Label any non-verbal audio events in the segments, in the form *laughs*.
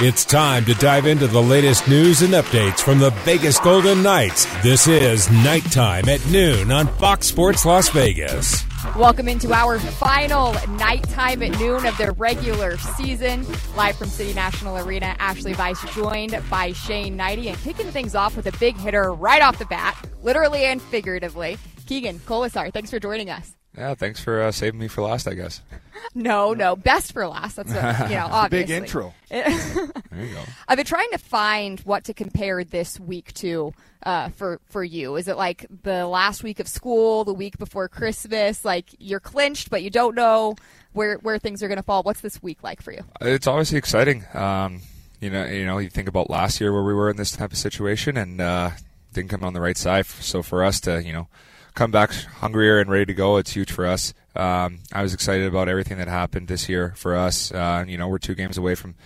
It's time to dive into the latest news and updates from the Vegas Golden Knights. This is Knight Time at noon on Fox Sports Las Vegas. Welcome into our final Knight Time at noon of the regular season. Live from City National Arena, Ashley Weiss joined by Shane Hnidy and kicking things off with a big hitter right off the bat, literally and figuratively. Keegan Kolesar, thanks for joining us. Yeah, thanks for uh, saving me for last, I guess. *laughs* No, no, best for last. That's what, you know, *laughs* obviously. Big intro. *laughs* There you go. I've been trying to find what to compare this week to uh, for for you. Is it like the last week of school, the week before Christmas? Like you're clinched, but you don't know where where things are going to fall. What's this week like for you? It's obviously exciting. Um, you know, you know, you think about last year where we were in this type of situation and uh, didn't come on the right side. So for us to, you know, come back hungrier and ready to go, it's huge for us. Um, I was excited about everything that happened this year for us. Uh, you know, we're two games away from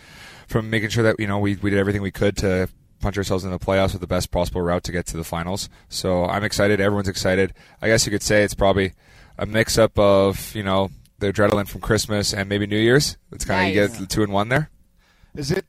from making sure that you know we we did everything we could to punch ourselves in the playoffs with the best possible route to get to the finals. So I'm excited. Everyone's excited. I guess you could say it's probably a mix up of you know the adrenaline from Christmas and maybe New Year's. It's kind of you Nice. get two and one there. Is it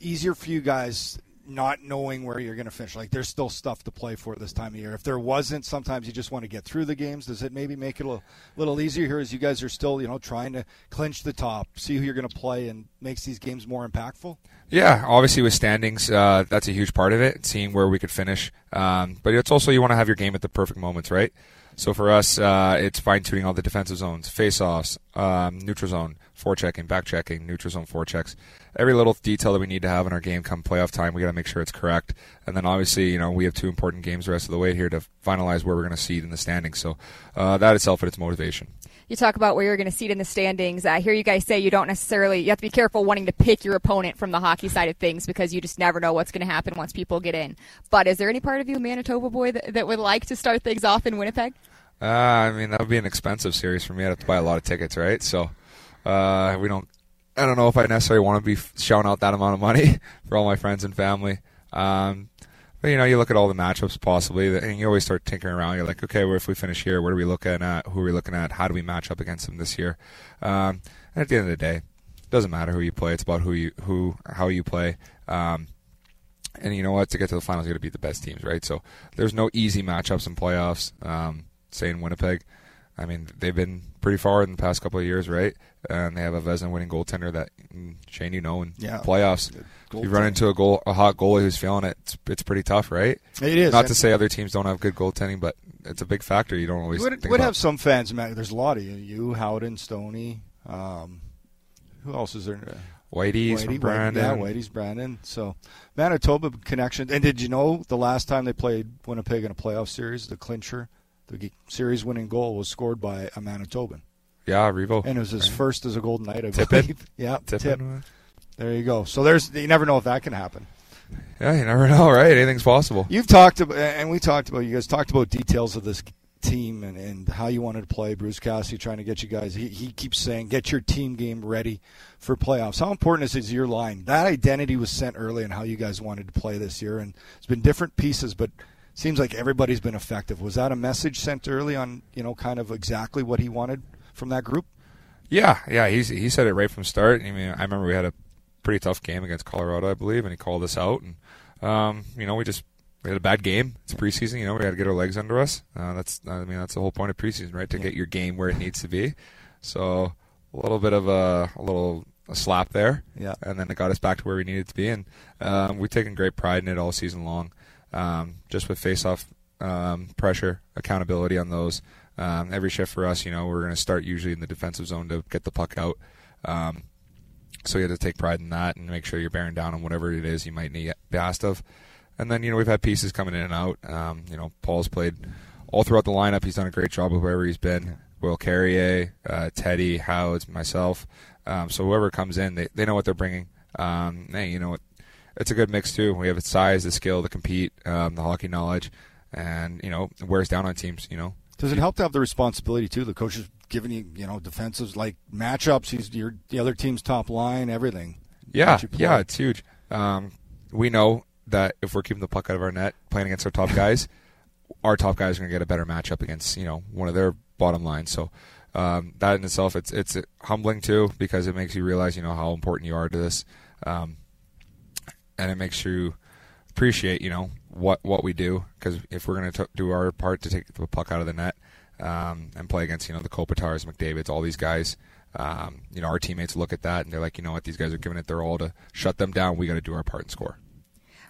easier for you guys not knowing where you're going to finish? Like, there's still stuff to play for this time of year. If there wasn't, sometimes you just want to get through the games. Does it maybe make it a little, little easier here as you guys are still, you know, trying to clinch the top, see who you're going to play, and makes these games more impactful? Yeah, obviously with standings, uh, that's a huge part of it, seeing where we could finish. Um, but it's also you want to have your game at the perfect moments, right? So for us, uh, it's fine tuning all the defensive zones, face offs, um, neutral zone, forechecking, back checking, neutral zone forechecks. Every little detail that we need to have in our game come playoff time, we got to make sure it's correct. And then obviously, you know, we have two important games the rest of the way here to finalize where we're going to seed in the standings. So uh, that itself, is its motivation. You talk about where you're going to seat in the standings. I hear you guys say you don't necessarily. You have to be careful wanting to pick your opponent from the hockey side of things because you just never know what's going to happen once people get in. But is there any part of you, Manitoba boy, that, that would like to start things off in Winnipeg? Uh, I mean, that would be an expensive series for me. I'd have to buy a lot of tickets, right? So, uh, we don't. I don't know if I necessarily want to be shelling out that amount of money *laughs* for all my friends and family. Um, but you know, you look at all the matchups possibly, and you always start tinkering around. You're like, okay, well, if we finish here, what are we looking at? Who are we looking at? How do we match up against them this year? Um, and at the end of the day, it doesn't matter who you play. It's about who you who how you play. Um, and you know what? To get to the finals, you got to beat the best teams, right? So there's no easy matchups in playoffs. Um, say in Winnipeg, I mean they've been pretty far in the past couple of years, right? And they have a Vezina winning goaltender that mm, Shane, you know, in Yeah. playoffs, if you run into a goal, a hot goalie who's feeling it, it's, it's pretty tough, right? It is. Not to say other teams don't have good goaltending, but it's a big factor. You don't always would, would have some fans. Matt, There's a lot of you. You, Howden, Stoney. Um, who else is there? Whitey's Whitey, Brandon. Yeah, Whitey's Brandon. So Manitoba connection. And did you know the last time they played Winnipeg in a playoff series, the clincher, the series winning goal was scored by a Manitoban. Yeah, Revo. And it was his Right. first as a Golden Knight, I Tippin? believe. *laughs* Yeah, Tippin. tip. There you go. So there's you never know if that can happen. Yeah, you never *laughs* know, right? Anything's possible. You've talked about, and we talked about. You guys talked about details of this team and, and how you wanted to play. Bruce Cassidy trying to get you guys. He, he keeps saying, "Get your team game ready for playoffs." How important is, is your line? That identity was sent early and how you guys wanted to play this year, and it's been different pieces, but seems like everybody's been effective. Was that a message sent early on? You know, kind of exactly what he wanted from that group. Yeah, yeah, he's he said it right from the start. I mean, I remember we had a pretty tough game against Colorado, I believe, and he called us out. And um, you know, we just we had a bad game. It's preseason, you know, we got to get our legs under us. Uh, that's I mean, that's the whole point of preseason, right? To get your game where it needs to be. So a little bit of a, a little a slap there, Yeah. and then it got us back to where we needed to be. And um, we've taken great pride in it all season long. Um, just with face-off um, pressure, accountability on those. Um, every shift for us, you know, we're going to start usually in the defensive zone to get the puck out. Um, so you have to take pride in that and make sure you're bearing down on whatever it is you might need be asked of. And then you know we've had pieces coming in and out. Um, you know Paul's played all throughout the lineup. He's done a great job with wherever he's been. Will Carrier, uh, Teddy, Howds, myself. Um, so whoever comes in, they they know what they're bringing. Um, hey, you know what? It's a good mix too. We have the size, the skill to compete, um, the hockey knowledge, and you know it wears down on teams. You know Does it help to have the responsibility too? The coach is giving you, you know, defensives like matchups. He's your the other team's top line, everything. Yeah, that you play. yeah, it's huge. Um, we know that if we're keeping the puck out of our net, playing against our top guys, our top guys are going to get a better matchup against you know one of their bottom lines. So um, that in itself, it's it's humbling too because it makes you realize you know how important you are to this. Um, and it makes you appreciate, you know, what what we do. Because if we're going to do our part to take the puck out of the net um, and play against, you know, the Kopitars, McDavid's, all these guys, um, you know, our teammates look at that and they're like, you know what, these guys are giving it their all to shut them down. We got to do our part and score.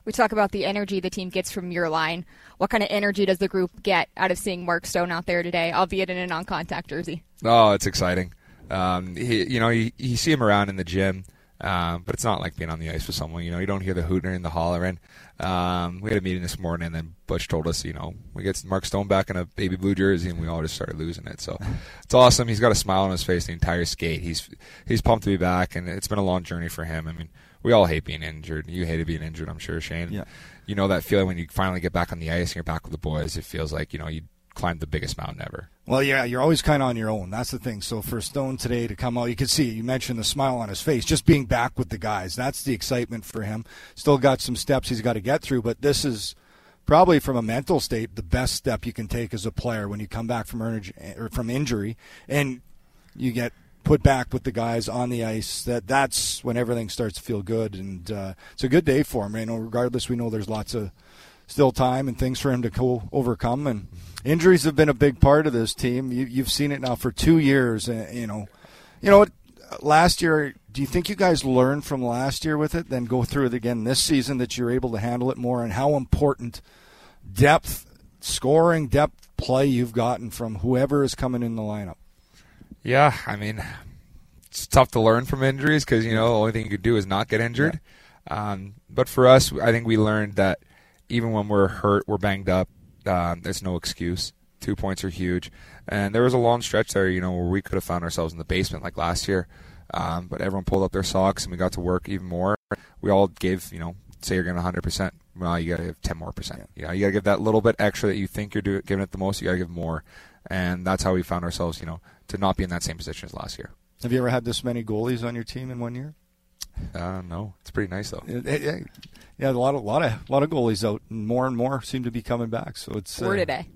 We talk about the energy the team gets from your line. What kind of energy does the group get out of seeing Mark Stone out there today, albeit in a non-contact jersey? Oh, it's exciting. Um, he, you know, you, you see him around in the gym. Um, but it's not like being on the ice with someone. You know, you don't hear the hooting and the hollering. Um, we had a meeting this morning, and then Butch told us, you know, we get Mark Stone back in a baby blue jersey, and we all just started losing it. So *laughs* it's awesome. He's got a smile on his face the entire skate. He's he's pumped to be back, and it's been a long journey for him. I mean, we all hate being injured. You hated being injured, I'm sure, Shane. Yeah. You know that feeling when you finally get back on the ice and you're back with the boys. It feels like you know you climbed the biggest mountain ever. Well, yeah, you're always kind of on your own. That's the thing. So for Stone today to come out, you could see you mentioned the smile on his face, just being back with the guys. That's the excitement for him. Still got some steps he's got to get through, but this is probably from a mental state the best step you can take as a player when you come back from energy, or from injury and you get put back with the guys on the ice. That that's when everything starts to feel good, and uh, it's a good day for him. You know, regardless, we know there's lots of still time and things for him to co- overcome. And injuries have been a big part of this team. You, you've seen it now for two years. And, you know, you know? Last year, do you think you guys learned from last year with it, then go through it again this season that you're able to handle it more, and how important depth, scoring, depth play you've gotten from whoever is coming in the lineup? Yeah, I mean, it's tough to learn from injuries because you know the only thing you could do is not get injured. Yeah. Um, but for us, I think we learned that even when we're hurt, we're banged up. Um, there's no excuse. Two points are huge, and there was a long stretch there, you know, where we could have found ourselves in the basement like last year. Um, but everyone pulled up their socks, and we got to work even more. We all gave, you know, say you're getting 100 percent. Well, you got to give 10 more percent. You know, you got to give that little bit extra that you think you're doing, giving it the most. You got to give more, and that's how we found ourselves, you know, to not be in that same position as last year. Have you ever had this many goalies on your team in one year? Uh, no, it's pretty nice though. Yeah, a lot of lot of lot of goalies out, and more and more seem to be coming back. So it's four uh, today.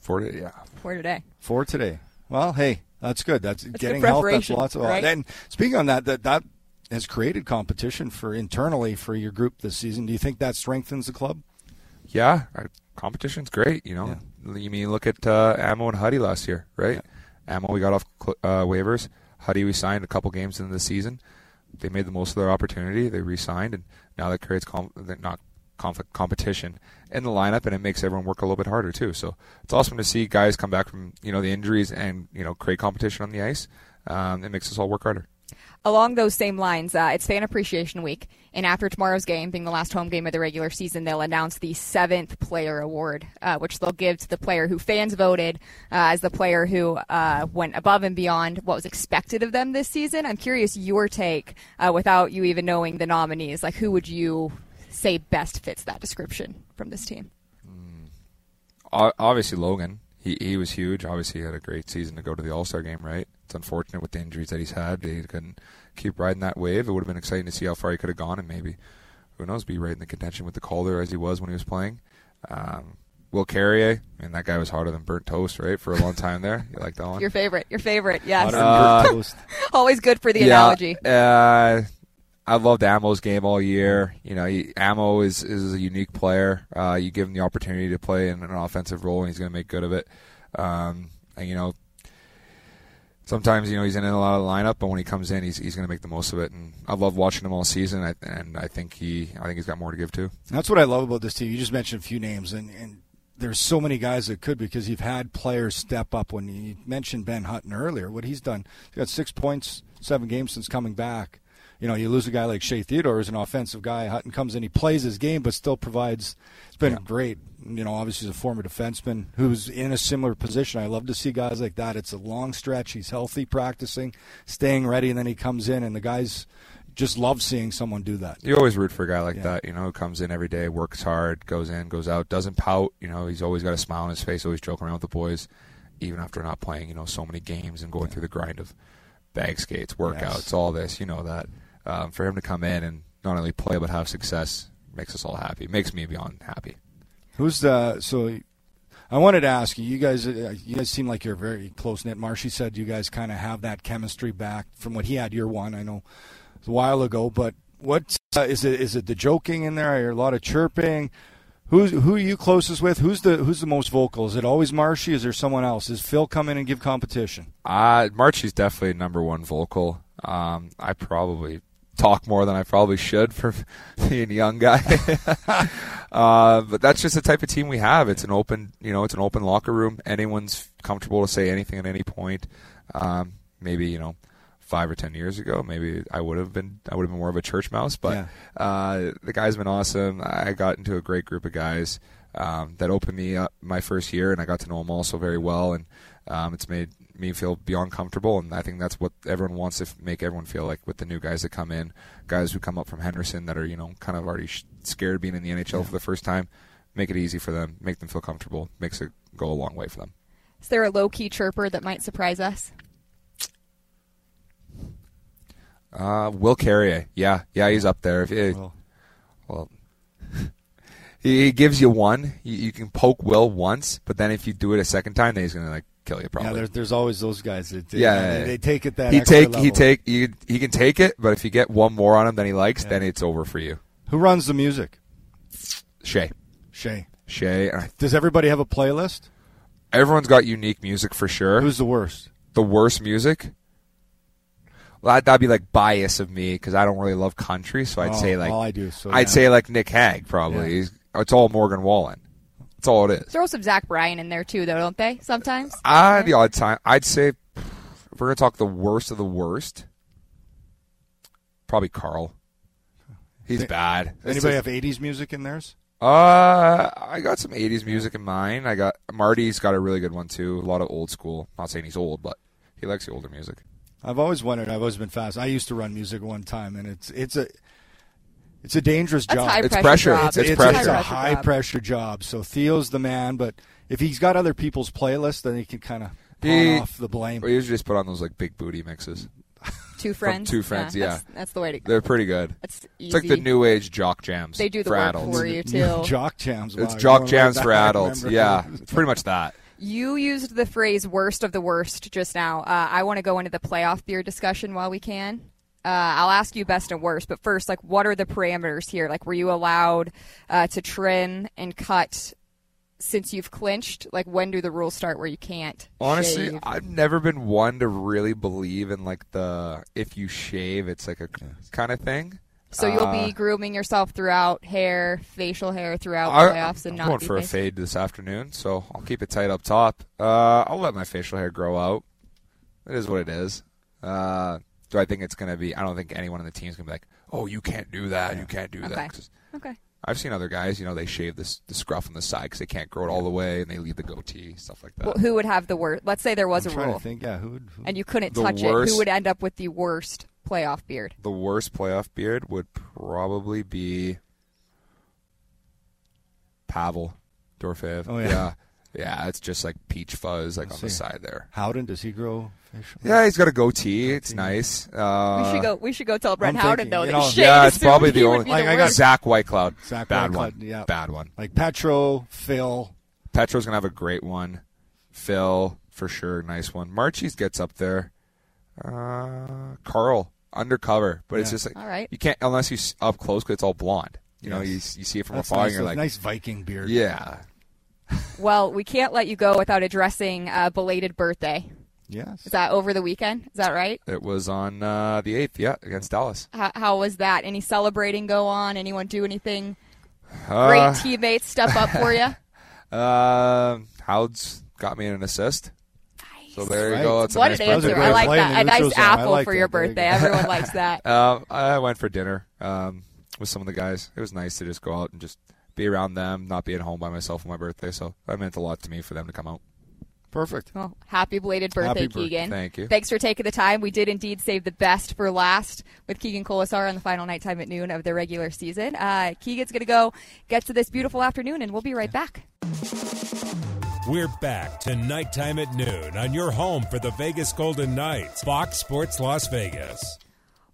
For today, yeah. For today. For today. Well, hey, that's good. That's, that's getting help. That's lots of. Right? And speaking on that, that that has created competition for internally for your group this season. Do you think that strengthens the club? Yeah, competition's great. You know, yeah. you mean look at uh, Ammo and Huddy last year, right? Yeah. Ammo we got off uh, waivers. Huddy we signed a couple games into the season they made the most of their opportunity. They re-signed, and now that creates com- not conflict competition in the lineup, and it makes everyone work a little bit harder too. So it's awesome to see guys come back from you know the injuries and you know create competition on the ice. Um, it makes us all work harder. Along those same lines, uh, it's Fan Appreciation Week, and after tomorrow's game, being the last home game of the regular season, they'll announce the seventh player award, uh, which they'll give to the player who fans voted uh, as the player who uh, went above and beyond what was expected of them this season. I'm curious your take, uh, without you even knowing the nominees. Like, who would you say best fits that description from this team? Mm. Obviously, Logan. He he was huge. Obviously, he had a great season to go to the All Star game, right? It's unfortunate with the injuries that he's had. He couldn't keep riding that wave. It would have been exciting to see how far he could have gone and maybe, who knows, be right in the contention with the Calder as he was when he was playing. Um, Will Carrier, I mean, that guy was hotter than burnt toast, right, for a long time there. You like that one? Your favorite, your favorite, yes. Uh, *laughs* Always good for the yeah, analogy. Uh, I loved Ammo's game all year. You know, he, Ammo is is a unique player. Uh, you give him the opportunity to play in an offensive role, and he's going to make good of it. Um, and you know, sometimes you know he's in a lot of the lineup, but when he comes in, he's he's going to make the most of it. And I love watching him all season, and I think he I think he's got more to give too. That's what I love about this team. You just mentioned a few names, and and there's so many guys that could because you've had players step up. When you mentioned Ben Hutton earlier, what he's done, he's got six points, seven games since coming back. You know, you lose a guy like Shea Theodore, who's an offensive guy. Hutton comes in, he plays his game, but still provides. It's been yeah. great you know, obviously he's a former defenseman who's in a similar position. I love to see guys like that. It's a long stretch. He's healthy, practicing, staying ready, and then he comes in, and the guys just love seeing someone do that. You always root for a guy like yeah. that, you know, who comes in every day, works hard, goes in, goes out, doesn't pout. You know, he's always got a smile on his face, always joking around with the boys, even after not playing, you know, so many games and going yeah. through the grind of bag skates, workouts, yes. all this. You know that um, for him to come in and not only play but have success makes us all happy. Makes me beyond happy. Who's the so? I wanted to ask you. You guys, uh, you guys seem like you're very close knit. Marshy said you guys kind of have that chemistry back from what he had year one. I know a while ago, but what uh, is it? Is it the joking in there? I hear a lot of chirping. Who's who are you closest with? Who's the who's the most vocal? Is it always Marshy? Is there someone else? Does Phil come in and give competition? Uh, Marchie's definitely number one vocal. Um, I probably talk more than I probably should for *laughs* being a young guy. *laughs* uh, but that's just the type of team we have. It's an open, you know, it's an open locker room. Anyone's comfortable to say anything at any point. Um, maybe you know, five or ten years ago, maybe I would have been I would have been more of a church mouse. But Yeah. uh, the guy's been awesome. I got into a great group of guys um, that opened me up my first year, and I got to know them also very well. And um, it's made me feel beyond comfortable, and I think that's what everyone wants to f- make everyone feel like with the new guys that come in, guys who come up from Henderson that are you know kind of already sh- scared being in the NHL for the first time. Make it easy for them, make them feel comfortable, makes it go a long way for them. Is there a low key chirper that might surprise us? Uh, Will Carrier, yeah, yeah, he's up there. If it, Well, Well, *laughs* he, he gives you one. You, you can poke Will once, but then if you do it a second time, then he's gonna like kill you. yeah, there's, there's always those guys that Yeah. they, they take it that he take he take he, he can take it, but if you get one more on him than he likes, Yeah. then it's over for you. Who runs the music? Shea, Shea. Shea. Does everybody have a playlist? Everyone's got unique music for sure. Who's the worst? the worst music? Well, that- that'd be like bias of me because I don't really love country, so I'd Oh, say like all I do. So I'd yeah. say like Nick Hague probably. Yeah. It's all Morgan Wallen. That's all it is. Throw some Zach Bryan in there too, though, don't they? Sometimes. Ah, the odd time. I'd say if we're gonna talk the worst of the worst, probably Carl. He's Th- bad. Anybody just- have 80s music in theirs? Uh, I got some '80s music in mine. I got Marty's got a really good one too. A lot of old school. Not saying he's old, but he likes the older music. I've always wondered. I've always been fast. I used to run music one time, and it's it's a it's a dangerous That's job. high It's pressure. pressure. job. It's- it's, it's it's pressure. a high job. pressure job. So Theo's the man, but if he's got other people's playlists, then he can kind of pawn He- off the blame. We usually just put on those like big booty mixes. Two friends. Two Friends, That's, that's the way to go. They're pretty good. That's easy. It's like the new age jock jams. They do the for work adults. for you *laughs* too. Jock jams. It's wow, jock going jams right for *laughs* I adults. remember. Yeah, it's pretty much that. You used the phrase "worst of the worst" just now. Uh, I want to go into the playoff beer discussion while we can. Uh, I'll ask you best and worst, but first, like, what are the parameters here? Like, were you allowed uh, to trim and cut since you've clinched? Like, when do the rules start where you can't? Honestly, shave? I've never been one to really believe in like the if you shave, it's like a kind of thing. so you'll uh, be grooming yourself throughout hair, facial hair throughout I, playoffs, and I'm not going be for a fade this afternoon, so I'll keep it tight up top. Uh, I'll let my facial hair grow out. It is what it is. Uh, do I think it's gonna be? I don't think anyone on the team is gonna be like, "Oh, you can't do that. You can't do Okay. that." 'Cause Okay. I've seen other guys, you know, they shave this the scruff on the side because they can't grow it all the way, and they leave the goatee, stuff like that. Well, who would have the worst? Let's say there was I'm a trying rule, to think. Yeah, who would? Who, and you couldn't The touch it. worst- Who would end up with the worst playoff beard? the worst playoff beard would probably be Pavel Dorofeyev. Oh, yeah. yeah, Yeah, it's just like peach fuzz, like I on the side there. Howden? Does he grow facial? Yeah, he's got a goatee. It's nice. Uh, we should go. We should go tell Brent I'm Howden thinking, though you know- he shaved Yeah, it's probably the only. Like, the I got. Zach Whitecloud. Zach bad Whitecloud, one. yeah. Bad one. Like Petro, Phil. Petro's gonna have a great one. Phil for sure, nice one. Marchie's gets up there. Uh, Carl undercover, but it's just like All right. you can't unless you up close because it's all blonde. You know, you you see it from That's afar, nice, and you're like, nice Viking beard. yeah, Well, we can't let you go without addressing a belated birthday. Yes. Is that over the weekend? Is that right? it was on uh, the eighth. Yeah, against Dallas. How, how was that? Any celebrating go on? Anyone do anything? Uh, Great teammates step up for you. *laughs* Uh, Howd's got me an assist. So there Right. you go. That's a What nice an That was a answer! birthday I like that. A nice neutral zone. I apple like for that. your There you birthday. Everyone likes that. *laughs* Um, I went for dinner um, with some of the guys. It was nice to just go out and just be around them, not be at home by myself on my birthday. So that meant a lot to me for them to come out. Perfect. Well, happy belated birthday, Happy birthday. Keegan. Thank you. Thanks for taking the time. We did indeed save the best for last with Keegan Kolesar on the final Knight Time at noon of the regular season. Uh, Keegan's going to go get to this beautiful afternoon, and we'll be right back. We're back to Knight Time at noon on your home for the Vegas Golden Knights, Fox Sports Las Vegas.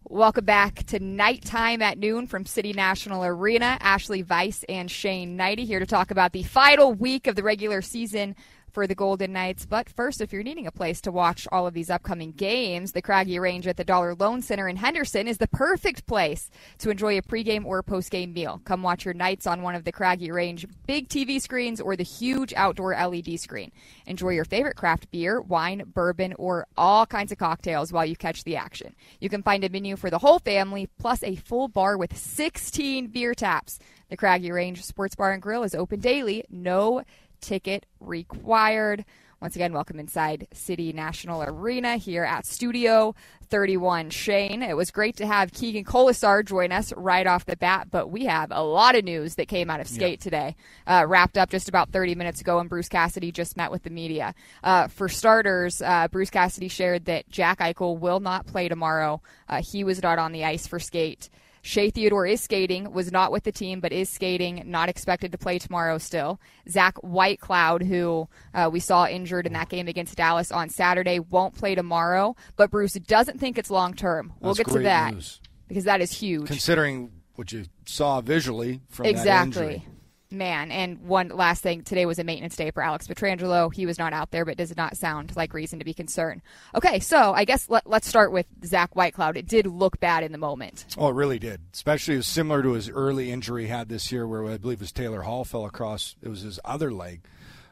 Welcome back to Knight Time at Noon from City National Arena. Ashley Weiss and Shane Hnidy here to talk about the final week of the regular season for the Golden Knights. But first, if you're needing a place to watch all of these upcoming games, the Craggy Range at the Dollar Loan Center in Henderson is the perfect place to enjoy a pregame or postgame meal. Come watch your Knights on one of the Craggy Range big TV screens or the huge outdoor LED screen. Enjoy your favorite craft beer, wine, bourbon, or all kinds of cocktails while you catch the action. You can find a menu for the whole family, plus a full bar with 16 beer taps. The Craggy Range Sports Bar and Grill is open daily. No ticket required. Once again, welcome inside City National Arena here at Studio 31 Shane. It was great to have Keegan Kolesar join us right off the bat, but we have a lot of news that came out of skate yeah. today. Uh, wrapped up just about 30 minutes ago, and Bruce Cassidy just met with the media. Uh, for starters, uh, Bruce Cassidy shared that Jack Eichel will not play tomorrow. Uh, he was not on the ice for skate. Shea Theodore is skating, was not with the team, but is skating, not expected to play tomorrow still. Zach Whitecloud, who uh, we saw injured in that game against Dallas on Saturday, won't play tomorrow, but Bruce doesn't think it's long term. We'll That's get to that news. because that is huge. Considering what you saw visually from exactly man. And one last thing today was a maintenance day for Alex Pietrangelo. He was not out there, but does not sound like reason to be concerned. Okay, so I guess let, us start with Zach Whitecloud. It did look bad in the moment. Oh, it really did. Especially similar to his early injury he had this year, where I believe it was Taylor Hall fell across. It was his other leg.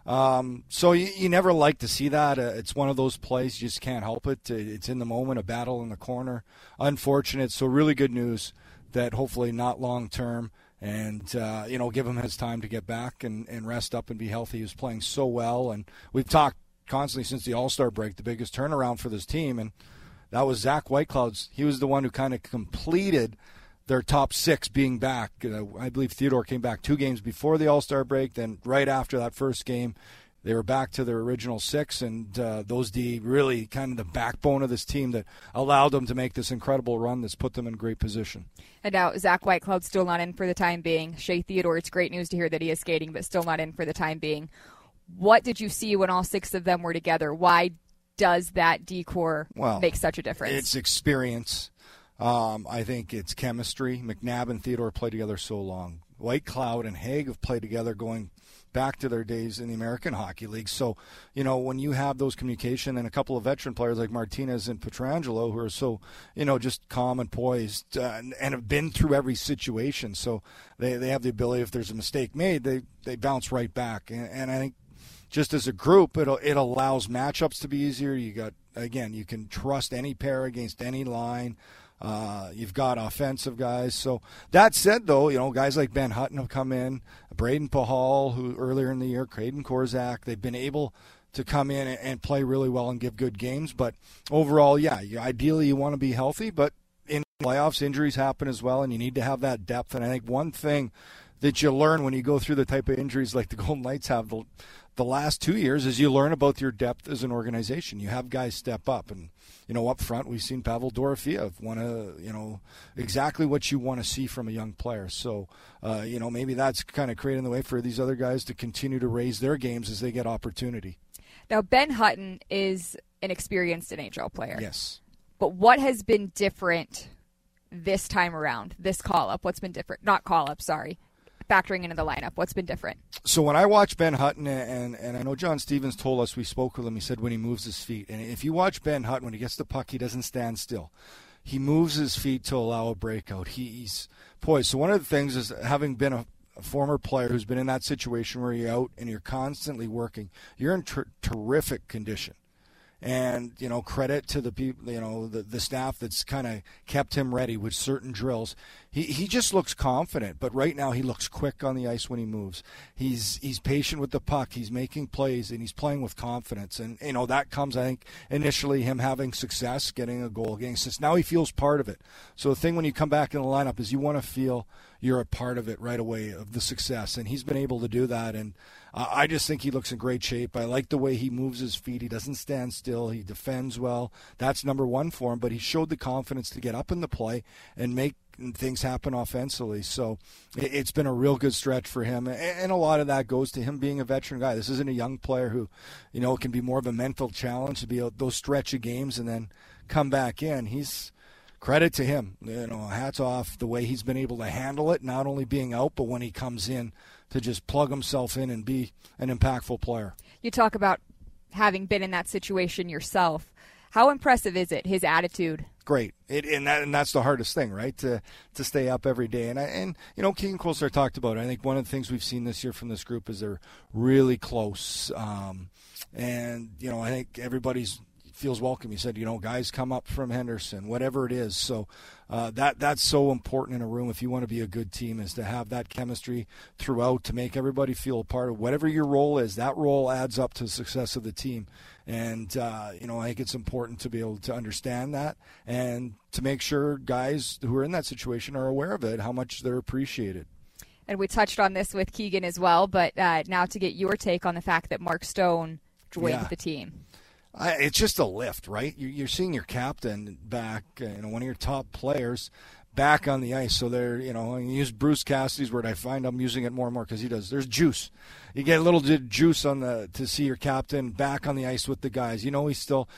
Um, so you, you, never like to see that. Uh, it's one of those plays you just can't help it. It's in the moment, a battle in the corner. Unfortunate. So really good news that hopefully not long term and uh, you know give him his time to get back and, and rest up and be healthy. He was playing so well, and we've talked constantly since the All Star break the biggest turnaround for this team, and that was Zach Whitecloud's. He was the one who kind of completed their top six being back. Uh, I believe Theodore came back two games before the All Star break, then right after that first game. They were back to their original six, and uh, those D really kind of the backbone of this team that allowed them to make this incredible run that's put them in great position. And now Zach Whitecloud still not in for the time being. Shea Theodore, it's great news to hear that he is skating, but still not in for the time being. What did you see when all six of them were together? Why does that decor well, make such a difference? It's experience. Um, I think it's chemistry. McNabb and Theodore played together so long. Whitecloud and Hague have played together going back to their days in the American Hockey League. So, you know, when you have those communication and a couple of veteran players like Martinez and Pietrangelo who are so, you know, just calm and poised uh, and, and, have been through every situation, so they, they have the ability if there's a mistake made, they they bounce right back. And, and I think just as a group, it it allows matchups to be easier. You got again, you can trust any pair against any line. Uh, you've got offensive guys. So that said, though, you know guys like Ben Hutton have come in, Brayden Pachal, who earlier in the year, Kaedan Korczak, they've been able to come in and play really well and give good games. But overall, yeah, ideally you want to be healthy, but in playoffs, injuries happen as well, and you need to have that depth. And I think one thing that you learn when you go through the type of injuries like the *laughs* Golden Knights have the, the last two years is you learn about your depth as an organization. You have guys step up, and you know up front we've seen Pavel Dorofeyev want to you know exactly what you want to see from a young player. So uh, you know maybe that's kind of creating the way for these other guys to continue to raise their games as they get opportunity. Now Ben Hutton is an experienced NHL player. Yes. But what has been different this time around? This call up, what's been different? Not call up, sorry factoring into the lineup? What's been different? So when I watch Ben Hutton, and and I know John Stevens told us we spoke with him. He said when he moves his feet, and if you watch Ben Hutton when he gets the puck, he doesn't stand still. He moves his feet to allow a breakout. He's poised. So one of the things is having been a, a former player who's been in that situation where you're out and you're constantly working, you're in ter- terrific condition and you know credit to the people you know the, the staff that's kind of kept him ready with certain drills. He, he just looks confident but right now he looks quick on the ice when he moves. He's he's patient with the puck he's making plays and he's playing with confidence. And you know that comes i think initially him having success getting a goal getting since now he feels part of it. So the thing when you come back in the lineup is you want to feel you're a part of it right away of the success and he's been able to do that and uh, I just think he looks in great shape. I like the way he moves his feet. He doesn't stand still. He defends well. That's number one for him. But he showed the confidence to get up in the play and make things happen offensively. So it's been a real good stretch for him, and a lot of that goes to him being a veteran guy. This isn't a young player who, you know, can be more of a mental challenge to be those stretch of games and then come back in. He's credit to him. You know, hats off the way he's been able to handle it, not only being out, but when he comes in to just plug himself in and be an impactful player. You talk about having been in that situation yourself. How impressive is it, his attitude? Great, it, and that and that's the hardest thing, right? To to stay up every day, and I, and you know, Keegan Kolesar talked about. It. I think one of the things we've seen this year from this group is they're really close, um, and you know, I think everybody's feels welcome. He said, you know, guys come up from Henderson, whatever it is. So uh, that that's so important in a room if you want to be a good team is to have that chemistry throughout to make everybody feel a part of whatever your role is. That role adds up to the success of the team, and uh, you know, I think it's important to be able to understand that and to make sure guys who are in that situation are aware of it, how much they're appreciated and we touched on this with Keegan as well. But uh, now to get your take on the fact that Mark Stone joined yeah. the team. I, it's just a lift, right? You're, you're seeing your captain back, uh, you know, one of your top players back on the ice. So they're, you know, I use Bruce Cassidy's word. I find I'm using it more and more because he does. There's juice. You get a little juice on the to see your captain back on the ice with the guys. You know, he's still,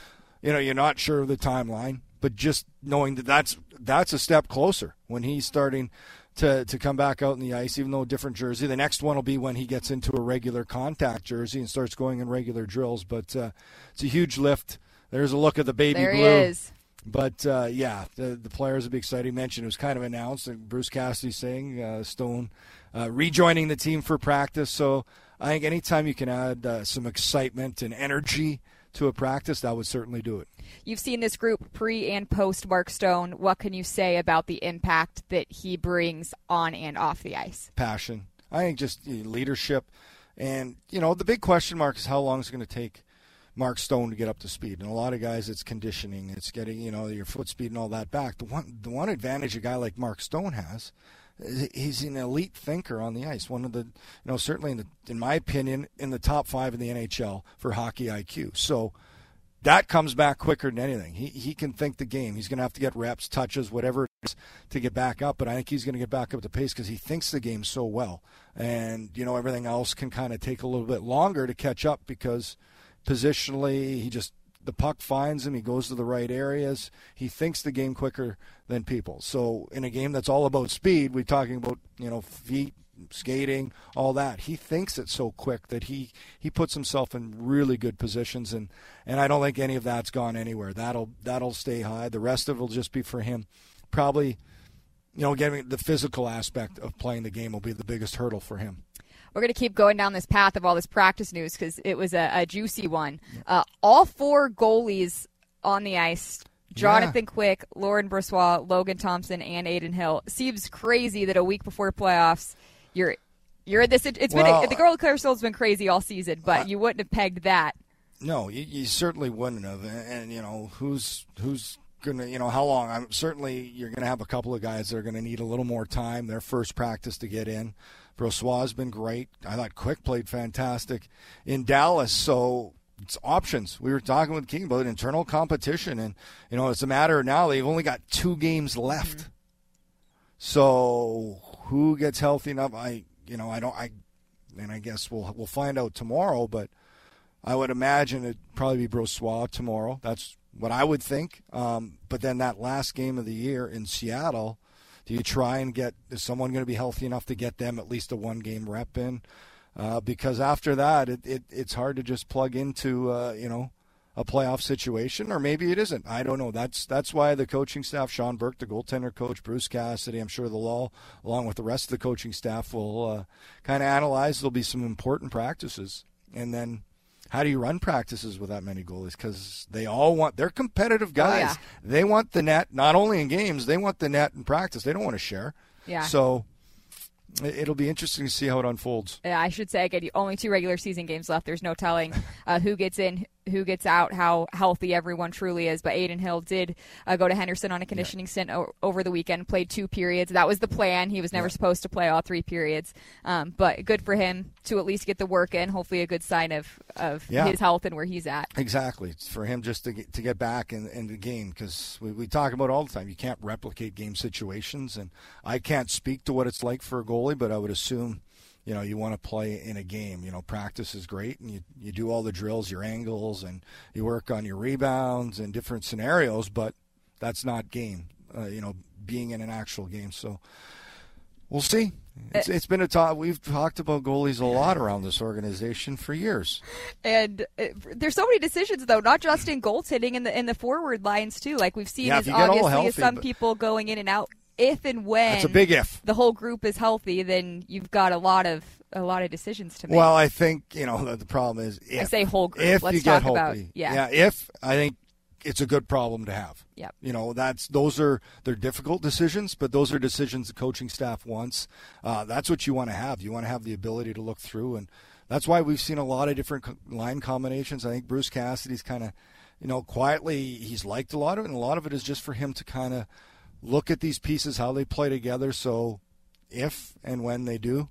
you know, you're not sure of the timeline, but just knowing that that's that's a step closer when he's starting to, to come back out in the ice, even though a different jersey. The next one will be when he gets into a regular contact jersey and starts going in regular drills. But uh, it's a huge lift. There's a look of the baby there blue. There is. But uh, yeah, the, the players will be excited. He mentioned it was kind of announced. And Bruce Cassidy saying uh, Stone uh, rejoining the team for practice. So I think anytime you can add uh, some excitement and energy to a practice, that would certainly do it. You've seen this group pre and post Mark Stone. What can you say about the impact that he brings on and off the ice? Passion. I think just eh, leadership. And, you know, the big question mark is how long is it going to take Mark Stone to get up to speed. And a lot of guys, it's conditioning, it's getting, you know, your foot speed and all that back. The one, the one advantage a guy like Mark Stone has he's an elite thinker on the ice. One of the, you know, certainly in the, in my opinion, in the top five in the NHL for hockey IQ. So that comes back quicker than anything. He he can think the game. He's going to have to get reps, touches, whatever to get back up. But I think he's going to get back up to pace because he thinks the game so well. And you know everything else can kind of take a little bit longer to catch up because positionally he just the puck finds him. He goes to the right areas. He thinks the game quicker than people. So in a game that's all about speed, we're talking about you know feet, skating, all that. He thinks it so quick that he he puts himself in really good positions, and and I don't think any of that's gone anywhere. That'll that'll stay high. The rest of it will just be for him. Probably, you know, getting the physical aspect of playing the game will be the biggest hurdle for him we're going to keep going down this path of all this practice news because it was a, a juicy one. Uh, all four goalies on the ice Jonathan yeah. Quick, Laurent Brossoit, Logan Thompson, and Adin Hill. Seems crazy that a week before playoffs, you're you're this. It, has well, been the roller coaster's been crazy all season, but uh, you wouldn't have pegged that. No, you, you certainly wouldn't have. And, and, you know who's who's gonna you know how long? I'm certainly you're gonna have a couple of guys that are gonna need a little more time. Their first practice to get in. Brossoit's been great. I thought Quick played fantastic in Dallas. So it's options. We were talking with King about internal competition, and you know it's a matter of now. They've only got two games left. Mm-hmm. So who gets healthy enough? I you know I don't I, and I guess we'll we'll find out tomorrow. But I would imagine it'd probably be Brossoit tomorrow. That's what I would think. Um, but then that last game of the year in Seattle, do you try and get is someone going to be healthy enough to get them at least a one game rep in? Uh, because after that, it, it, it's hard to just plug into uh, you know a playoff situation, or maybe it isn't. I don't know. That's that's why the coaching staff, Sean Burke, the goaltender coach, Bruce Cassidy, I'm sure they'll all, along with the rest of the coaching staff, will uh, kind of analyze. There'll be some important practices, and then how do you run practices with that many goalies? Because they all want, they're competitive guys. Oh, yeah. They want the net, not only in games, they want the net in practice. They don't want to share. Yeah. So it'll be interesting to see how it unfolds. Yeah, I should say again, only two regular season games left. There's no telling uh, who gets in, who gets out, how healthy everyone truly is. But Adin Hill did uh, go to Henderson on a conditioning yeah. stint o- over the weekend, played two periods. That was the plan. He was never yeah. supposed to play all three periods. Um, but good for him to at least get the work in. Hopefully, a good sign of, of yeah. his health and where he's at. Exactly. It's for him just to get, to get back in, in the game because we, we talk about all the time. You can't replicate game situations. And I can't speak to what it's like for a goalie, but I would assume you know you want to play in a game you know practice is great and you, you do all the drills your angles and you work on your rebounds and different scenarios but that's not game uh, you know being in an actual game so we'll see It's, it's been a talk. We've talked about goalies a lot around this organization for years. And uh, there's so many decisions, though, not just in goaltending, in the in the forward lines too. Like we've seen, Yeah, as if you get all obviously healthy, some but- people going in and out. If and when That's a big if. the whole group is healthy, then you've got a lot of a lot of decisions to make. Well, I think you know the, *laughs* the problem is if, I say whole group. if Let's you get talk about healthy. yeah. If I think it's a good problem to have. Yep. You know, that's those are they're difficult decisions, but those are decisions the coaching staff wants. Uh, that's what you want to have. You want to have the ability to look through, and that's why we've seen a lot of different line combinations. I think Bruce Cassidy's kind of, you know, quietly he's liked a lot of it, and a lot of it is just for him to kind of look at these pieces, how they play together. So, if and when they do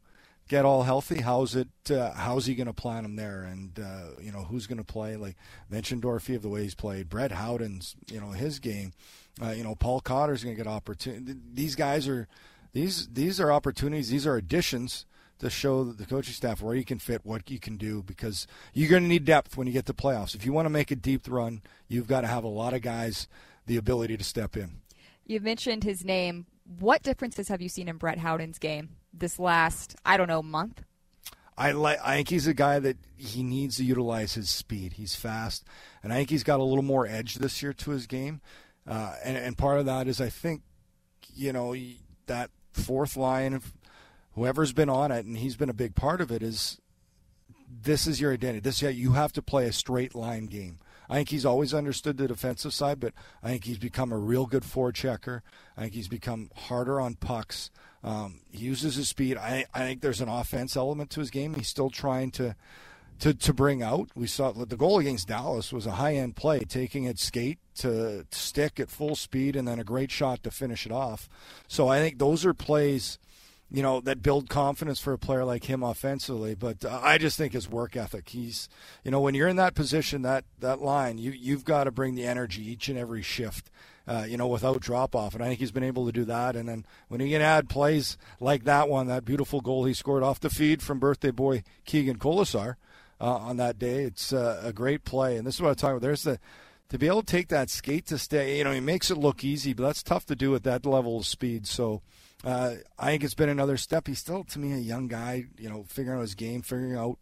get all healthy, how's it? Uh, how's he going to plan them there? And uh, you know, who's going to play? Like mentioned Dorofeyev the way he's played, Brett Howden's, you know, his game. Uh, you know, Paul Cotter's going to get opportunity. These guys are these these are opportunities. These are additions to show the coaching staff where you can fit, what you can do, because you're going to need depth when you get to playoffs. If you want to make a deep run, you've got to have a lot of guys the ability to step in. You mentioned his name. What differences have you seen in Brett Howden's game this last, I don't know, month? I like. I think he's a guy that he needs to utilize his speed. He's fast, and I think he's got a little more edge this year to his game. Uh, and and part of that is I think, you know, that fourth line whoever's been on it, and he's been a big part of it. Is this is your identity? This yeah, you have to play a straight line game. I think he's always understood the defensive side, but I think he's become a real good forechecker. I think he's become harder on pucks. Um, he uses his speed. I, I think there's an offense element to his game. He's still trying to to, to bring out. We saw the goal against Dallas was a high end play, taking it skate to stick at full speed, and then a great shot to finish it off. So I think those are plays you know that build confidence for a player like him offensively. But uh, I just think his work ethic. He's you know when you're in that position, that that line, you you've got to bring the energy each and every shift. Uh, you know, without drop off, and I think he's been able to do that. And then when he can add plays like that one, that beautiful goal he scored off the feed from birthday boy Keegan Kolesar uh, on that day, it's uh, a great play. And this is what I'm talking about. There's the to be able to take that skate to stay. You know, he makes it look easy, but that's tough to do at that level of speed. So. Uh, I think it's been another step. He's still, to me, a young guy. You know, figuring out his game, figuring out,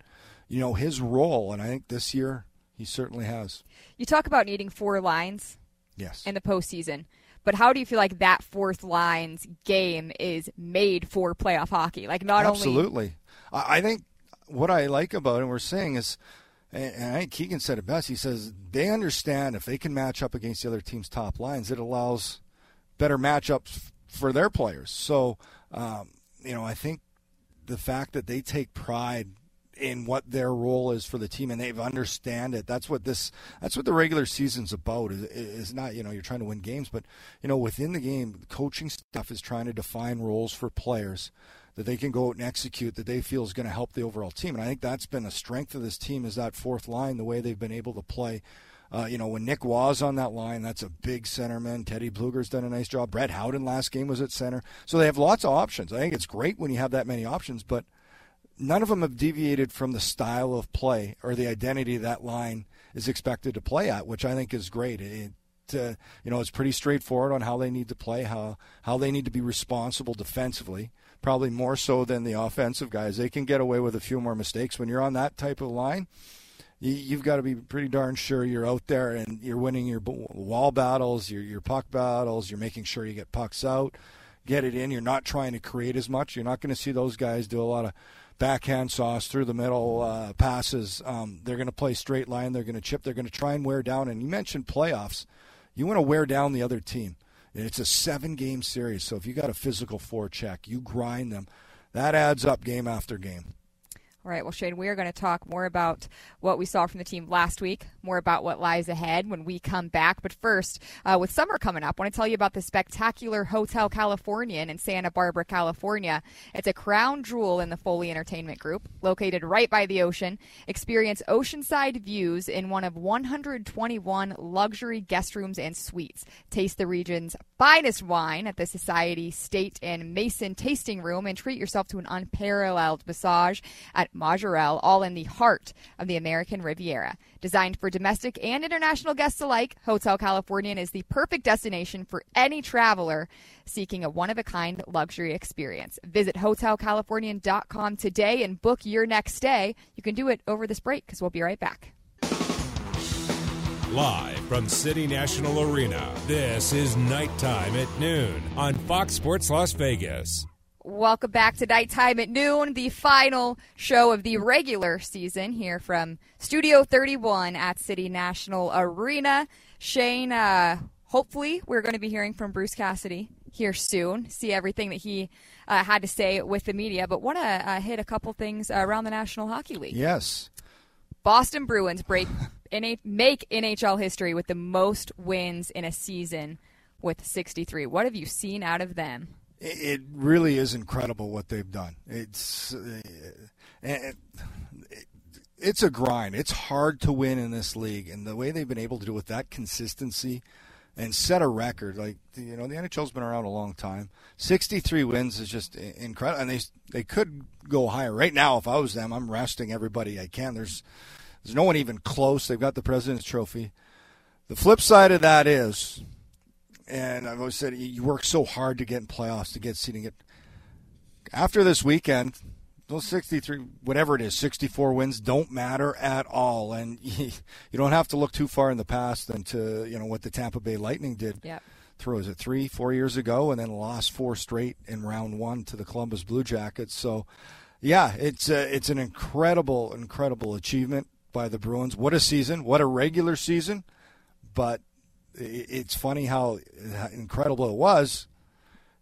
you know, his role, and I think this year he certainly has. You talk about needing four lines Yes. in the postseason, but how do you feel like that fourth line's game is made for playoff hockey? Like not only Absolutely. I I think what I like about it, and we're saying is, and I think Keegan said it best. He says they understand if they can match up against the other team's top lines, it allows better matchups for their players. So, um, you know, I think the fact that they take pride in what their role is for the team and they've understand it. That's what this. That's what the regular season's about. Is, is not you know you're trying to win games, but you know within the game, coaching staff is trying to define roles for players that they can go out and execute that they feel is going to help the overall team. And I think that's been a strength of this team is that fourth line, the way they've been able to play. Uh, you know, when Nick was on that line, that's a big centerman. Teddy Blueger's done a nice job. Brett Howden last game was at center. So they have lots of options. I think it's great when you have that many options, but none of them have deviated from the style of play or the identity that line is expected to play at, which I think is great. It, uh, you know, it's pretty straightforward on how they need to play, how how they need to be responsible defensively. Probably more so than the offensive guys. They can get away with a few more mistakes when you're on that type of line. You, you've got to be pretty darn sure you're out there and you're winning your wall battles, your your puck battles. You're making sure you get pucks out, get it in. You're not trying to create as much. You're not going to see those guys do a lot of backhand sauce through the middle uh, passes. Um, they're going to play straight line. They're going to chip. They're going to try and wear down. And you mentioned playoffs. You want to wear down the other team. It's a seven game series. So if you got a physical forecheck, you grind them. That adds up game after game. All right, well, Shane, we are going to talk more about what we saw from the team last week, more about what lies ahead when we come back. But first, uh, with summer coming up, I want to tell you about the spectacular Hotel Californian in Santa Barbara, California. It's a crown jewel in the Foley Entertainment Group, located right by the ocean. Experience oceanside views in one of 121 luxury guest rooms and suites. Taste the region's finest wine at the Society State and Mason Tasting Room and treat yourself to an unparalleled massage at Majorelle, all in the heart of the American Riviera. Designed for domestic and international guests alike, Hotel Californian is the perfect destination for any traveler seeking a one of a kind luxury experience. Visit hotelcalifornian.com today and book your next stay. You can do it over this break because we'll be right back. Live from City National Arena, this is Knight Time at Noon on Fox Sports Las Vegas. Welcome back to Knight Time at Noon, the final show of the regular season here from Studio 31 at City National Arena. Shane, uh, hopefully, we're going to be hearing from Bruce Cassidy here soon, see everything that he uh, had to say with the media, but want to uh, hit a couple things around the National Hockey League. Yes. Boston Bruins break *laughs* NH- make NHL history with the most wins in a season with 63. What have you seen out of them? It really is incredible what they've done. It's uh, it's a grind. It's hard to win in this league, and the way they've been able to do it with that consistency and set a record. Like you know, the NHL's been around a long time. 63 wins is just incredible, and they they could go higher. Right now, if I was them, I'm resting everybody I can. There's there's no one even close. They've got the President's Trophy. The flip side of that is and I've always said you work so hard to get in playoffs to get seeding it. After this weekend, those 63, whatever it is, 64 wins don't matter at all, and *laughs* you, don't have to look too far in the past than to you know what the Tampa Bay Lightning did. Yep. Through is it three, four years ago, and then lost four straight in round one to the Columbus Blue Jackets. So, yeah, it's uh, it's an incredible, incredible achievement by the Bruins. What a season! What a regular season! But it's funny how incredible it was.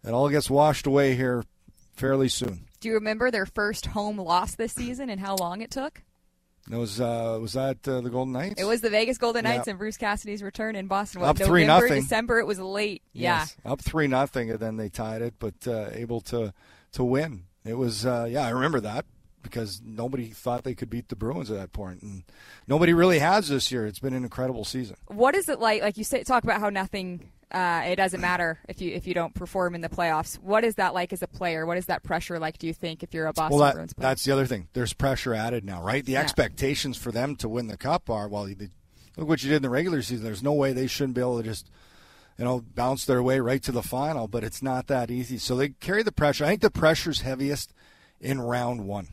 It all gets washed away here fairly soon. Do you remember their first home loss this season and how long it took? It was uh, was that uh, the Golden Knights? It was the Vegas Golden Knights and Bruce Cassidy's return in Boston. What, up three nothing. December. It was late. Yes. Yeah, up three nothing, and then they tied it, but uh, able to to win. It was uh, yeah, I remember that because nobody thought they could beat the Bruins at that point, and nobody really has this year. It's been an incredible season. What is it like? Like you say, talk about how nothing. Uh, it doesn't matter if you if you don't perform in the playoffs. What is that like as a player? What is that pressure like? Do you think if you're a Boston well, that, Bruins player? That's the other thing. There's pressure added now, right? The yeah. expectations for them to win the cup are well. They, look what you did in the regular season. There's no way they shouldn't be able to just you know, bounce their way right to the final, but it's not that easy. So they carry the pressure. I think the pressure's heaviest in round one.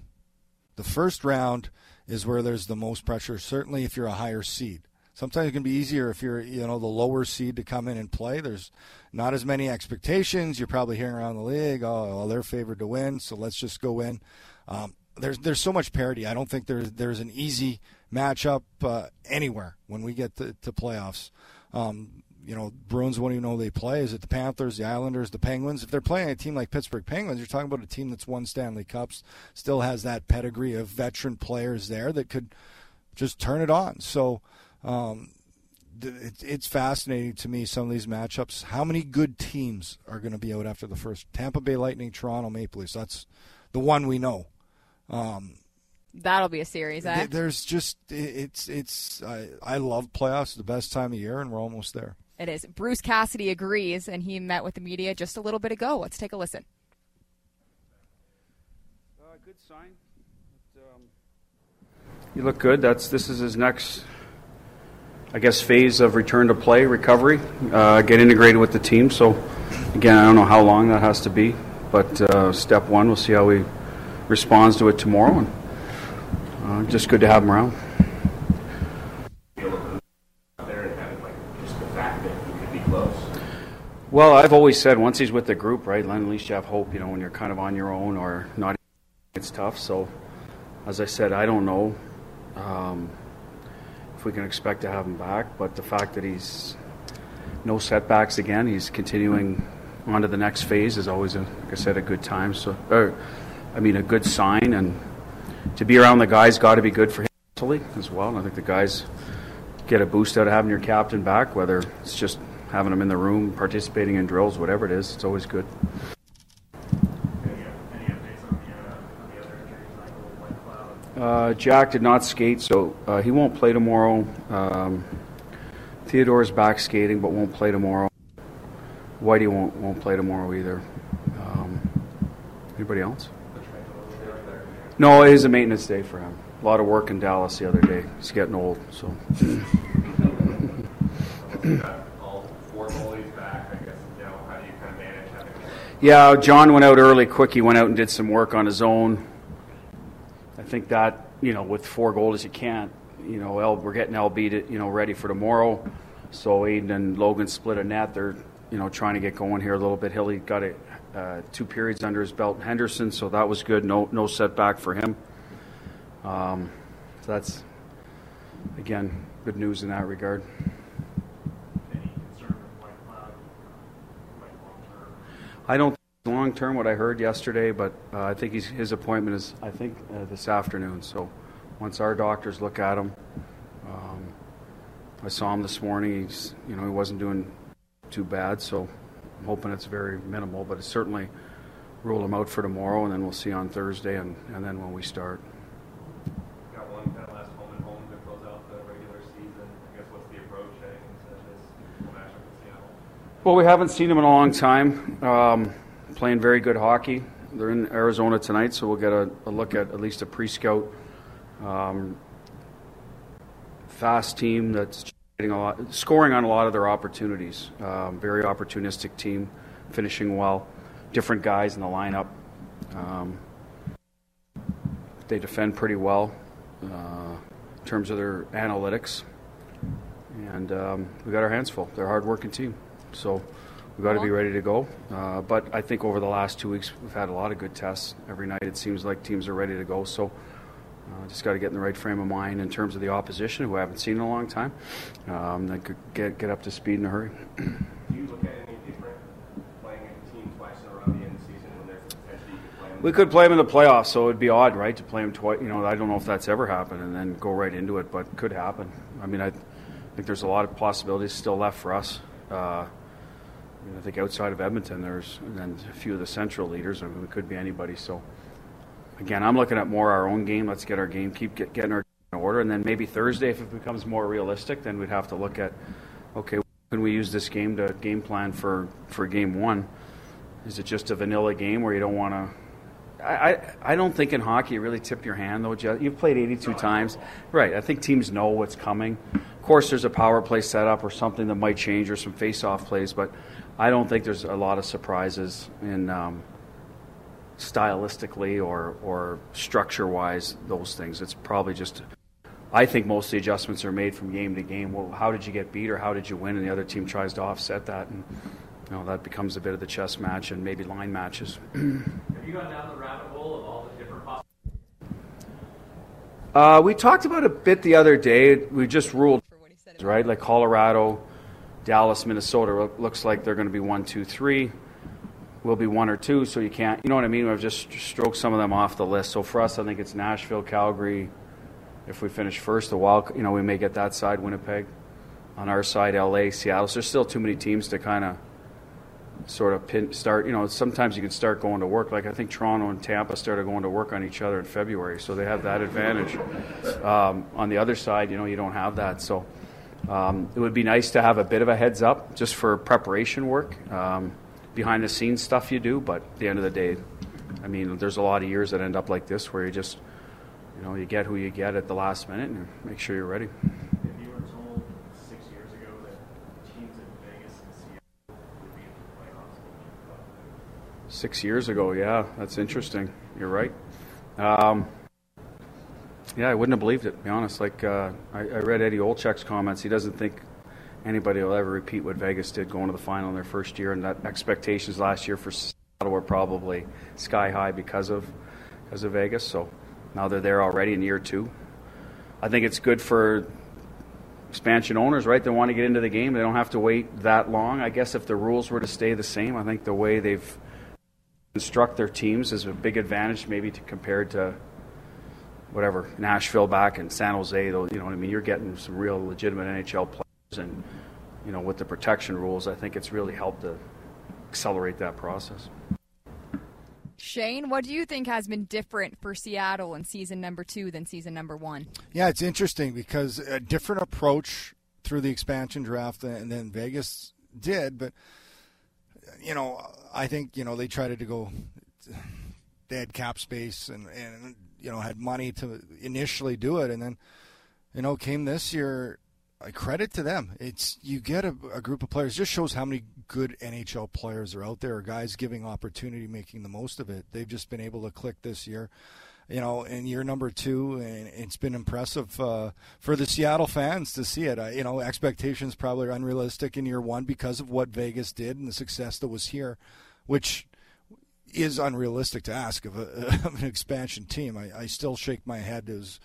The first round is where there's the most pressure, certainly if you're a higher seed. Sometimes it can be easier if you're, you know, the lower seed to come in and play. There's not as many expectations. You're probably hearing around the league, oh, well, they're favored to win, so let's just go in. Um, there's there's so much parity. I don't think there's there's an easy matchup uh, anywhere when we get to, to playoffs. Um, you know, Bruins won't even know they play. Is it the Panthers, the Islanders, the Penguins? If they're playing a team like Pittsburgh Penguins, you're talking about a team that's won Stanley Cups, still has that pedigree of veteran players there that could just turn it on. So um, it's fascinating to me, some of these matchups. How many good teams are going to be out after the first? Tampa Bay Lightning, Toronto Maple Leafs. That's the one we know. Um, That'll be a series. Eh? There's just it's it's I, I love playoffs. the best time of year, and we're almost there. It is. Bruce Cassidy agrees, and he met with the media just a little bit ago. Let's take a listen. Uh, good sign. But, um, you look good. That's this is his next, I guess, phase of return to play, recovery, uh, get integrated with the team. So, again, I don't know how long that has to be, but uh, step one, we'll see how he responds to it tomorrow, and uh, just good to have him around. Well, I've always said once he's with the group, right, at least you have hope. You know, when you're kind of on your own or not, it's tough. So, as I said, I don't know um, if we can expect to have him back. But the fact that he's no setbacks again, he's continuing on to the next phase is always, a, like I said, a good time. So, or, I mean, a good sign. And to be around the guys got to be good for him mentally as well. And I think the guys get a boost out of having your captain back, whether it's just having them in the room, participating in drills, whatever it is, it's always good. Uh, Jack did not skate, so uh, he won't play tomorrow. Um, is back skating, but won't play tomorrow. Whitey won't won't play tomorrow either. Um, anybody else? No, it is a maintenance day for him. A lot of work in Dallas the other day. He's getting old, so. *coughs* *coughs* Yeah, John went out early, quick. He went out and did some work on his own. I think that you know, with four goals, you can't. You know, L, we're getting LB to, you know ready for tomorrow. So Adin and Logan split a net. They're you know trying to get going here a little bit. Hilly got it uh, two periods under his belt. Henderson, so that was good. No no setback for him. Um, so that's again good news in that regard. I don't long term what I heard yesterday, but uh, I think his appointment is I think uh, this afternoon. So once our doctors look at him, um, I saw him this morning. He's you know he wasn't doing too bad, so I'm hoping it's very minimal. But it's certainly rule him out for tomorrow, and then we'll see on Thursday, and, and then when we start. Got one kind of last home and home to close out the regular season. I guess what's the approach heading into this matchup with Seattle? Well, we haven't seen them in a long time. Um, playing very good hockey. They're in Arizona tonight, so we'll get a, a look at at least a pre-scout. Um, fast team that's lot, scoring on a lot of their opportunities. Um, very opportunistic team, finishing well. Different guys in the lineup. Um, they defend pretty well uh, in terms of their analytics, and um, we got our hands full. They're a hard-working team, so we've got to be ready to go. Uh, but I think over the last two weeks, we've had a lot of good tests. Every night, it seems like teams are ready to go. So. Uh, just got to get in the right frame of mind in terms of the opposition, who I haven't seen in a long time. Um, then could get get up to speed in a hurry. Do you look at any different playing a team twice in a row at the end of the season when there's potentially you could play them? We could play him in the playoffs, so it'd be odd, right, to play him twice. You know, I don't know if that's ever happened, and then go right into it, but could happen. I mean, I think there's a lot of possibilities still left for us. Uh, you know, I think outside of Edmonton, there's and a few of the central leaders. I mean, it could be anybody. So, again, I'm looking at more our own game. Let's get our game, keep get, getting our in order, and then maybe Thursday, if it becomes more realistic, then we'd have to look at, okay, can we use this game to game plan for for game one? Is it just a vanilla game where you don't want to? I, I, I don't think in hockey you really tip your hand though. You've played 82 times, right? I think teams know what's coming. Of course, there's a power play setup or something that might change or some face-off plays, but I don't think there's a lot of surprises in um, stylistically or or structure-wise those things. It's probably just. I think most of the adjustments are made from game to game. Well, how did you get beat or how did you win? And the other team tries to offset that, and you know that becomes a bit of the chess match and maybe line matches. *clears throat* Have you gone down the rabbit hole of all the different possibilities? Uh, we talked about a bit the other day. We just ruled, right? Like Colorado, Dallas, Minnesota looks like they're going to be one, two, three. Will be one or two, so you can't. You know what I mean? We've just stroked some of them off the list. So for us, I think it's Nashville, Calgary. If we finish first, the wild, you know, we may get that side, Winnipeg. On our side, LA, Seattle. So there's still too many teams to kind of sort of pin, start. You know, sometimes you can start going to work. Like I think Toronto and Tampa started going to work on each other in February, so they have that advantage. Um, on the other side, you know, you don't have that. So um, it would be nice to have a bit of a heads up just for preparation work, um, behind the scenes stuff you do. But at the end of the day, I mean, there's a lot of years that end up like this where you just, you know, you get who you get at the last minute and make sure you're ready. If you were told six years ago that teams in Vegas and Seattle would be in the playoffs, what would you thought? Six years ago, yeah, that's interesting. You're right. Um, yeah, I wouldn't have believed it. To be honest, like uh, I, I read Eddie Olczyk's comments. He doesn't think anybody will ever repeat what Vegas did going to the final in their first year, and that expectations last year for Seattle were probably sky high because of because of Vegas. So now they're there already in year two. I think it's good for expansion owners, right? They want to get into the game. They don't have to wait that long. I guess if the rules were to stay the same, I think the way they've construct their teams is a big advantage, maybe to compared to whatever Nashville back in San Jose. Though you know what I mean, you're getting some real legitimate NHL players, and you know with the protection rules, I think it's really helped to accelerate that process. Shane, what do you think has been different for Seattle in season number two than season number one? Yeah, it's interesting because a different approach through the expansion draft than, than Vegas did, but you know, I think you know they tried to go. They had cap space, and and you know had money to initially do it, and then you know came this year. I credit to them. It's you get a, a group of players. Just shows how many good NHL players are out there. Guys giving opportunity, making the most of it. They've just been able to click this year you know, in year number two, and it's been impressive uh, for the Seattle fans to see it. Uh, you know, expectations probably are unrealistic in year one because of what Vegas did and the success that was here, which is unrealistic to ask of, a, *laughs* of an expansion team. I, I, still shake my head. It was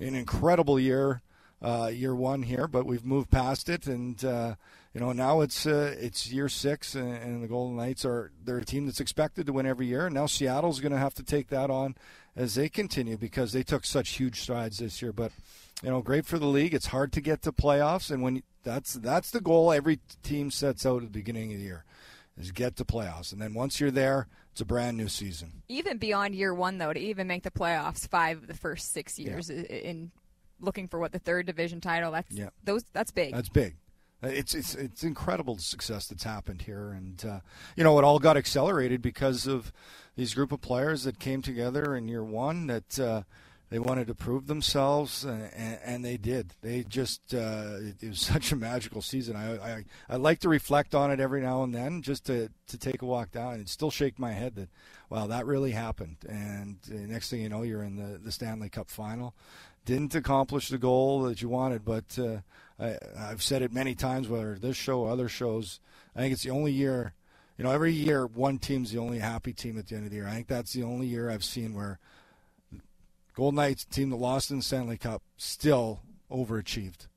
an incredible year, uh, year one here, but we've moved past it, and uh, you know now it's uh, it's year six, and, and, the Golden Knights are they're a team that's expected to win every year. And now Seattle's going to have to take that on as they continue because they took such huge strides this year. But you know, great for the league. It's hard to get to playoffs, and when that's that's the goal every team sets out at the beginning of the year is get to playoffs. And then once you're there, it's a brand new season. Even beyond year one, though, to even make the playoffs five of the first six years yeah. in looking for what the third division title. That's yeah. those. That's big. That's big. Uh, it's it's it's incredible the success that's happened here, and uh, you know it all got accelerated because of these group of players that came together in year one that. Uh, they wanted to prove themselves, and, and they did. They just uh, it, was *laughs* such a magical season. I, I I like to reflect on it every now and then, just to to take a walk down and still shake my head that wow that really happened. And next thing you know, you're in the the Stanley Cup final. Didn't accomplish the goal that you wanted, but uh, I, I've said it many times, whether this show or other shows. I think it's the only year. You know, every year one team's the only happy team at the end of the year. I think that's the only year I've seen where Golden Knights team that lost in the Stanley Cup still overachieved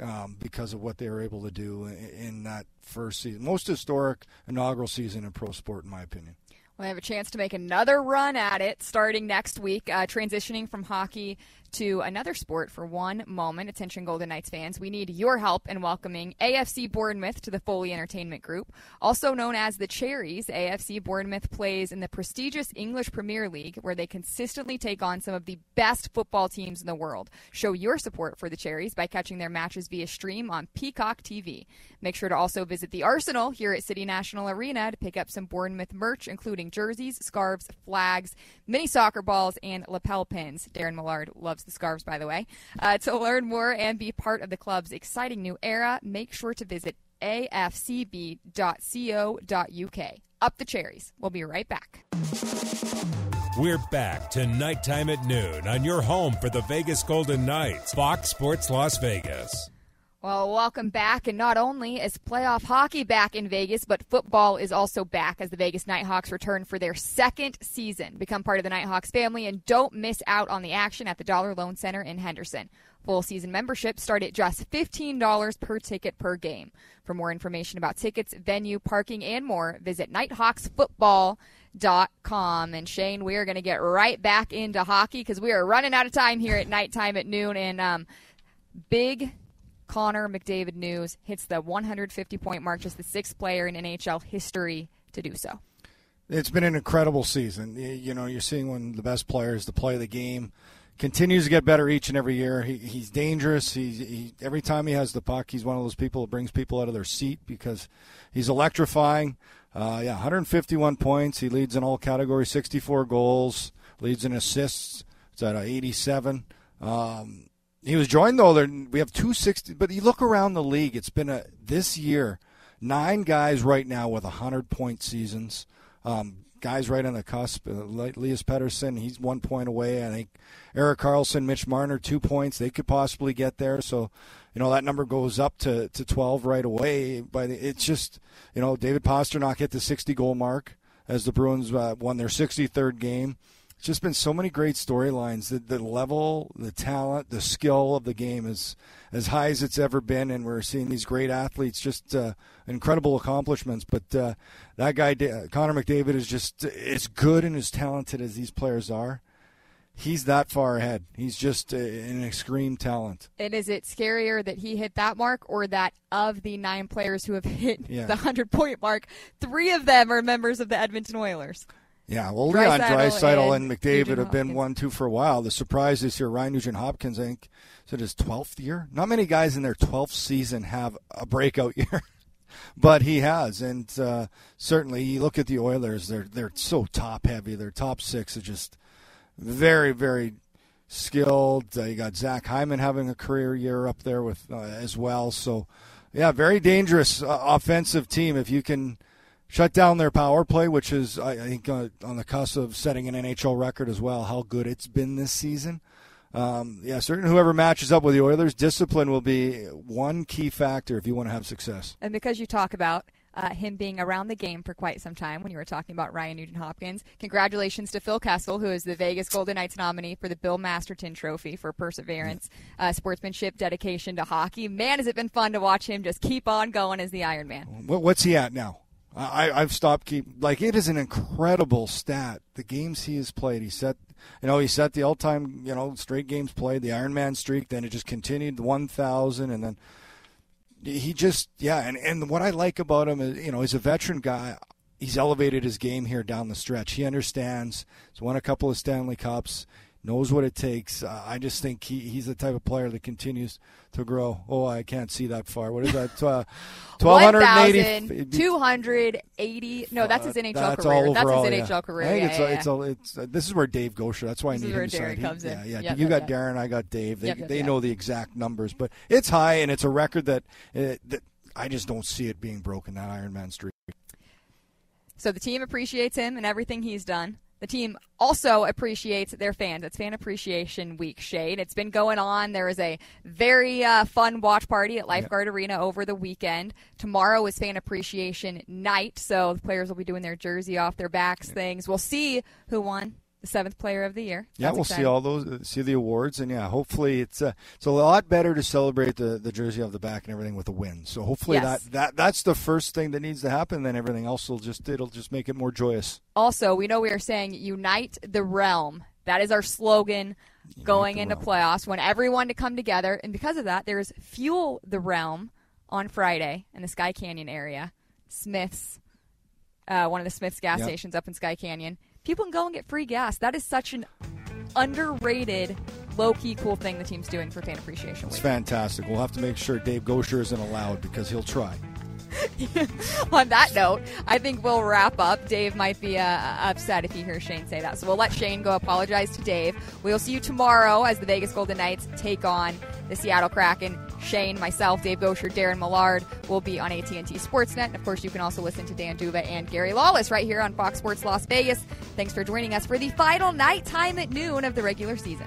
um, because of what they were able to do in, in that first season, most historic inaugural season in pro sport, in my opinion. We'll have a chance to make another run at it starting next week, uh, transitioning from hockey to another sport for one moment. Attention, Golden Knights fans. We need your help in welcoming AFC Bournemouth to the Foley Entertainment Group. Also known as the Cherries, AFC Bournemouth plays in the prestigious English Premier League, where they consistently take on some of the best football teams in the world. Show your support for the Cherries by catching their matches via stream on Peacock TV. Make sure to also visit the Arsenal here at City National Arena to pick up some Bournemouth merch, including jerseys, scarves, flags, mini soccer balls, and lapel pins. Darren Millard loves the scarves, by the way. Uh, to learn more and be part of the club's exciting new era, make sure to visit afcb.co.uk. Up the cherries. We'll be right back. We're back to Knight Time at noon on your home for the Vegas Golden Knights, Fox Sports Las Vegas. Well, welcome back. And not only is playoff hockey back in Vegas, but football is also back as the Vegas Knight Hawks return for their second season. Become part of the Knight Hawks family and don't miss out on the action at the Dollar Loan Center in Henderson. Full season membership start at just $15 per ticket per game. For more information about tickets, venue, parking, and more, visit nighthawksfootball.com. And Shane, we are going to get right back into hockey because we are running out of time here at Knight Time at noon. And um, big Connor McDavid news hits the 150 point mark, just the sixth player in NHL history to do so. It's been an incredible season. You know, you're seeing one of the best players to play the game. Continues to get better each and every year. He, he's dangerous. He's, he, every time he has the puck, he's one of those people that brings people out of their seat because he's electrifying. Uh, yeah, 151 points. He leads in all categories, 64 goals, leads in assists. It's at 87. Um, he was joined though. There, we have 260, but you look around the league. It's been a this year nine guys right now with 100 point seasons. Um, guys right on the cusp. Uh, Elias Pettersson, he's one point away. I think Erik Karlsson, Mitch Marner, two points. They could possibly get there. So, you know, that number goes up to, to 12 right away. But it's just, you know, David Pastrnak hit the 60 goal mark as the Bruins uh, won their 63rd game. It's just been so many great storylines. The, the level, the talent, the skill of the game is as high as it's ever been, and we're seeing these great athletes, just uh, incredible accomplishments. But uh, that guy, Connor McDavid, is just as good and as talented as these players are. He's that far ahead. He's just uh, an extreme talent. And is it scarier that he hit that mark or that of the nine players who have hit yeah. the 100 point mark, three of them are members of the Edmonton Oilers? Yeah, well, Leon Draisaitl and, and McDavid have been one two for a while. The surprise this year, Ryan Nugent Hopkins, I think, said his twelfth year. Not many guys in their twelfth season have a breakout *laughs* year, but he has, and uh, certainly you look at the Oilers; they're they're so top heavy. Their top six are just very, very skilled. Uh, you got Zach Hyman having a career year up there with uh, as well. So, yeah, very dangerous uh, offensive team if you can shut down their power play, which is I, think uh, on the cusp of setting an NHL record as well. How good it's been this season. Um, yeah, certainly whoever matches up with the Oilers, discipline will be one key factor if you want to have success. And because you talk about uh, him being around the game for quite some time when you were talking about Ryan Nugent Hopkins. Congratulations to Phil Kessel, who is the Vegas Golden Knights nominee for the Bill Masterton Trophy for perseverance, uh, sportsmanship, dedication to hockey. Man, has it been fun to watch him just keep on going as the Iron Man. What's he at now? I, I've stopped keep like it is an incredible stat. The games he has played, he set you know he set the all time you know straight games played, the Ironman streak. Then it just continued one thousand, and then he just yeah. And and what I like about him is you know he's a veteran guy. He's elevated his game here down the stretch. He understands. He's won a couple of Stanley Cups knows what it takes. Uh, I just think he, he's the type of player that continues to grow. Oh, I can't see that far. What is that? Uh, *laughs* 1,280. 280. No, that's his NHL uh, that's career. That's overall, his NHL yeah. career. I think yeah, it's, yeah, it's, a, it's, uh, this is where Dave Goucher. That's why this I need him him Darren comes yeah, in. yeah. Yep, you yep, got Darren. I got Dave. They, yep, yep, they yep. know the exact numbers, but it's high, and it's a record that, uh, that I just don't see it being broken. That Ironman streak. So the team appreciates him and everything he's done. The team also appreciates their fans. It's Fan Appreciation Week, Shane. It's been going on. There is a very uh, fun watch party at Lifeguard Arena over the weekend. Tomorrow is Fan Appreciation Night, so the players will be doing their jersey off their backs things. We'll see who won the seventh player of the year. Yeah, we'll exciting. see all those, uh, see the awards, and yeah, hopefully it's a, it's a lot better to celebrate the, the jersey off the back and everything with a win. So hopefully Yes. that, that that's the first thing that needs to happen. Then everything else will just it'll just make it more joyous. Also, we know we are saying unite the realm. That is our slogan going into realm. playoffs. Want everyone to come together, and because of that, there is fuel the realm on Friday in the Skye Canyon area. Smiths, uh, one of the Smiths gas Yep. stations up in Skye Canyon. People can go and get free gas. That is such an underrated, low key, cool thing the team's doing for Fan Appreciation It's fantastic. We'll have to make sure Dave Goucher isn't allowed because he'll try. *laughs* on that note, I think we'll wrap up. Dave might be uh, upset if he hears Shane say that. So we'll let Shane go apologize to Dave. We'll see you tomorrow as the Vegas Golden Knights take on the Seattle Kraken. Shane, myself, Dave Goucher, Darren Millard will be on AT&T Sportsnet. And of course, you can also listen to Dan D'Uva and Gary Lawless right here on Fox Sports Las Vegas. Thanks for joining us for the final Knight Time at noon of the regular season.